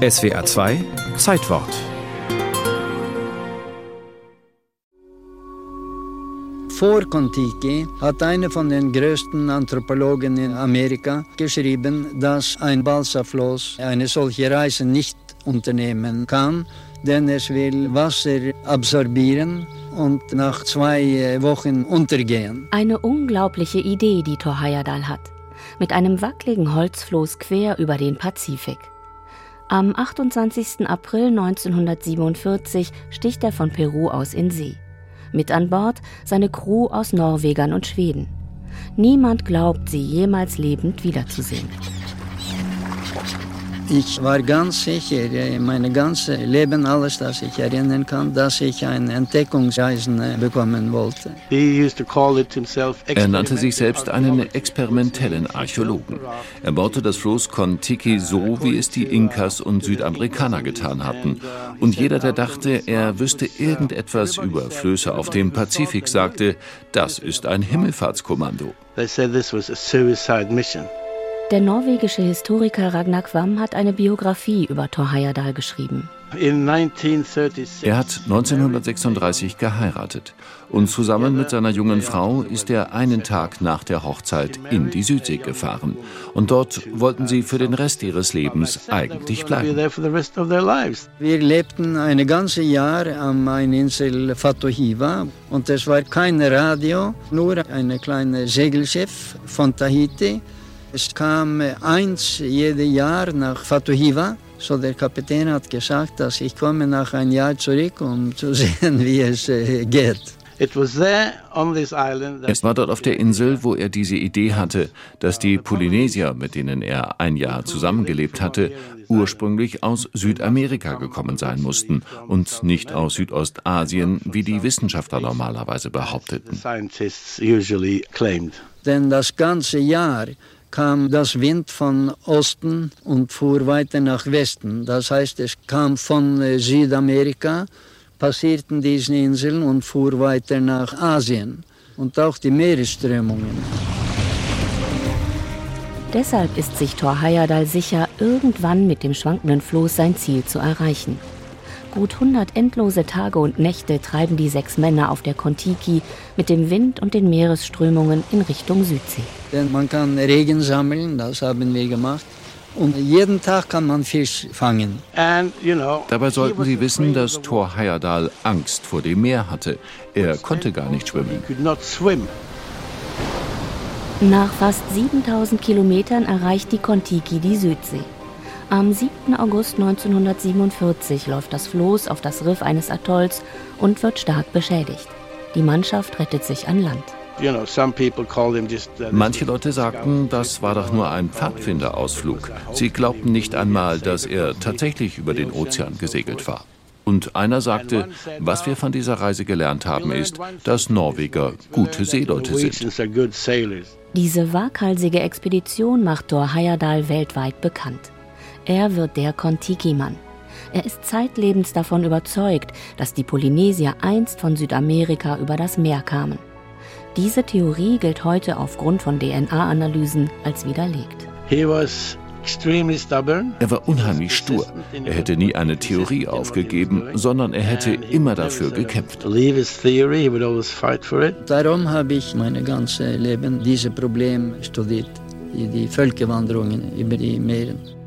SWA 2 Zeitwort Vor Kontiki hat einer von den größten Anthropologen in Amerika geschrieben, dass ein Balsafloss eine solche Reise nicht unternehmen kann, denn es will Wasser absorbieren und nach zwei Wochen untergehen. Eine unglaubliche Idee, die Thor Heyerdahl hat. Mit einem wackeligen Holzfloß quer über den Pazifik. Am 28. April 1947 sticht er von Peru aus in See. Mit an Bord seine Crew aus Norwegern und Schweden. Niemand glaubt, sie jemals lebend wiederzusehen. Ich war ganz sicher, mein ganzes Leben, alles, das ich erinnern kann, dass ich ein Entdeckungsreisen äh, bekommen wollte. Er nannte sich selbst einen experimentellen Archäologen. Er baute das Floß Kon-Tiki so, wie es die Inkas und Südamerikaner getan hatten. Und jeder, der dachte, er wüsste irgendetwas über Flöße auf dem Pazifik, sagte, das ist ein Himmelfahrtskommando. They said this was a suicide mission. Der norwegische Historiker Ragnar Quam hat eine Biografie über Thor Heyerdahl geschrieben. Er hat 1936 geheiratet und zusammen mit seiner jungen Frau ist er einen Tag nach der Hochzeit in die Südsee gefahren. Und dort wollten sie für den Rest ihres Lebens eigentlich bleiben. Wir lebten ein ganzes Jahr an einer Insel Fatohiva und es war kein Radio, nur ein kleines Segelschiff von Tahiti. Es kam eins jedes Jahr nach Fatuhiva. So der Kapitän hat gesagt, dass ich komme nach einem Jahr zurück, um zu sehen, wie es äh, geht. Es war dort auf der Insel, wo er diese Idee hatte, dass die Polynesier, mit denen er ein Jahr zusammengelebt hatte, ursprünglich aus Südamerika gekommen sein mussten und nicht aus Südostasien, wie die Wissenschaftler normalerweise behaupteten. Denn das ganze Jahr kam das Wind von Osten und fuhr weiter nach Westen. Das heißt, es kam von äh, Südamerika, passierten diese Inseln und fuhr weiter nach Asien und auch die Meeresströmungen. Deshalb ist sich Thor Heyerdahl sicher, irgendwann mit dem schwankenden Floß sein Ziel zu erreichen. Gut 100 endlose Tage und Nächte treiben die sechs Männer auf der Kontiki mit dem Wind und den Meeresströmungen in Richtung Südsee. Denn man kann Regen sammeln, das haben wir gemacht. Und jeden Tag kann man Fisch fangen. Dabei sollten Sie wissen, dass Thor Heyerdahl Angst vor dem Meer hatte. Er konnte gar nicht schwimmen. Nach fast 7000 Kilometern erreicht die Kontiki die Südsee. Am 7. August 1947 läuft das Floß auf das Riff eines Atolls und wird stark beschädigt. Die Mannschaft rettet sich an Land. Manche Leute sagten, das war doch nur ein Pfadfinderausflug. Sie glaubten nicht einmal, dass er tatsächlich über den Ozean gesegelt war. Und einer sagte, was wir von dieser Reise gelernt haben, ist, dass Norweger gute Seeleute sind. Diese waghalsige Expedition macht Thor Heyerdahl weltweit bekannt. Er wird der Kontiki-Mann. Er ist zeitlebens davon überzeugt, dass die Polynesier einst von Südamerika über das Meer kamen. Diese Theorie gilt heute aufgrund von DNA-Analysen als widerlegt. Er war unheimlich stur. Er hätte nie eine Theorie aufgegeben, sondern er hätte immer dafür gekämpft. Darum habe ich mein ganzes Leben dieses Problem studiert, die Völkerwanderungen über die Meeren.